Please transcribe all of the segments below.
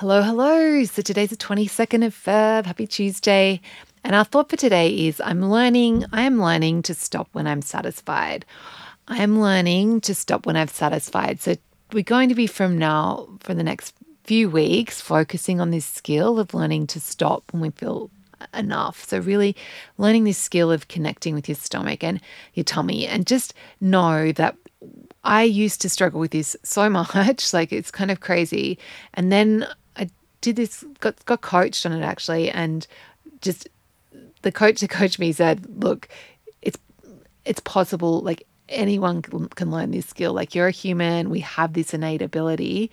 Hello, hello. So today's the 22nd of Feb. Happy Tuesday. And our thought for today is I'm learning, I am learning to stop when I'm satisfied. I am learning to stop when I'm satisfied. So we're going to be from now for the next few weeks focusing on this skill of learning to stop when we feel enough. So, really learning this skill of connecting with your stomach and your tummy, and just know that I used to struggle with this so much. Like, it's kind of crazy. And then did this got got coached on it actually and just the coach that coached me said look it's it's possible like anyone can learn this skill. Like you're a human. We have this innate ability.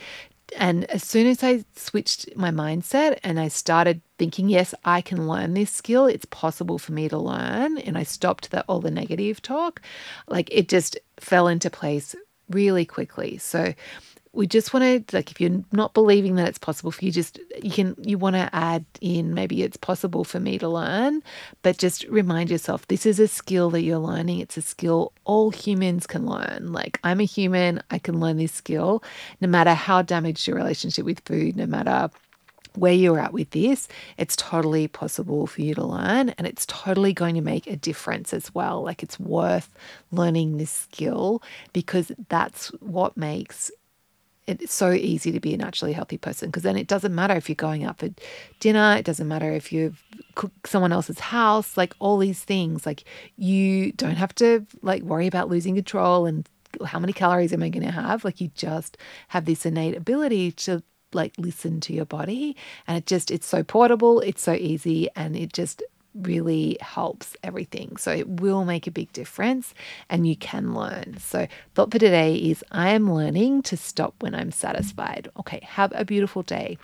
And as soon as I switched my mindset and I started thinking, yes, I can learn this skill, it's possible for me to learn, and I stopped all the negative talk, like it just fell into place really quickly. So we just want to like if you're not believing that it's possible for you just you can you want to add in maybe it's possible for me to learn but just remind yourself this is a skill that you're learning. It's a skill all humans can learn. Like i'm a human i can learn this skill. No matter how damaged your relationship with food no matter where you're at with this, it's totally possible for you to learn and it's totally going to make a difference as well. Like it's worth learning this skill because that's what makes it's so easy to be a naturally healthy person because then it doesn't matter if you're going out for dinner, it doesn't matter if you've cooked someone else's house, like all these things. Like you don't have to like worry about losing control and how many calories am I going to have? Like you just have this innate ability to like listen to your body and it just it's so portable, it's so easy and it just really helps everything. So it will make a big difference and you can learn. So, thought for today is I am learning to stop when I'm satisfied. Okay, have a beautiful day.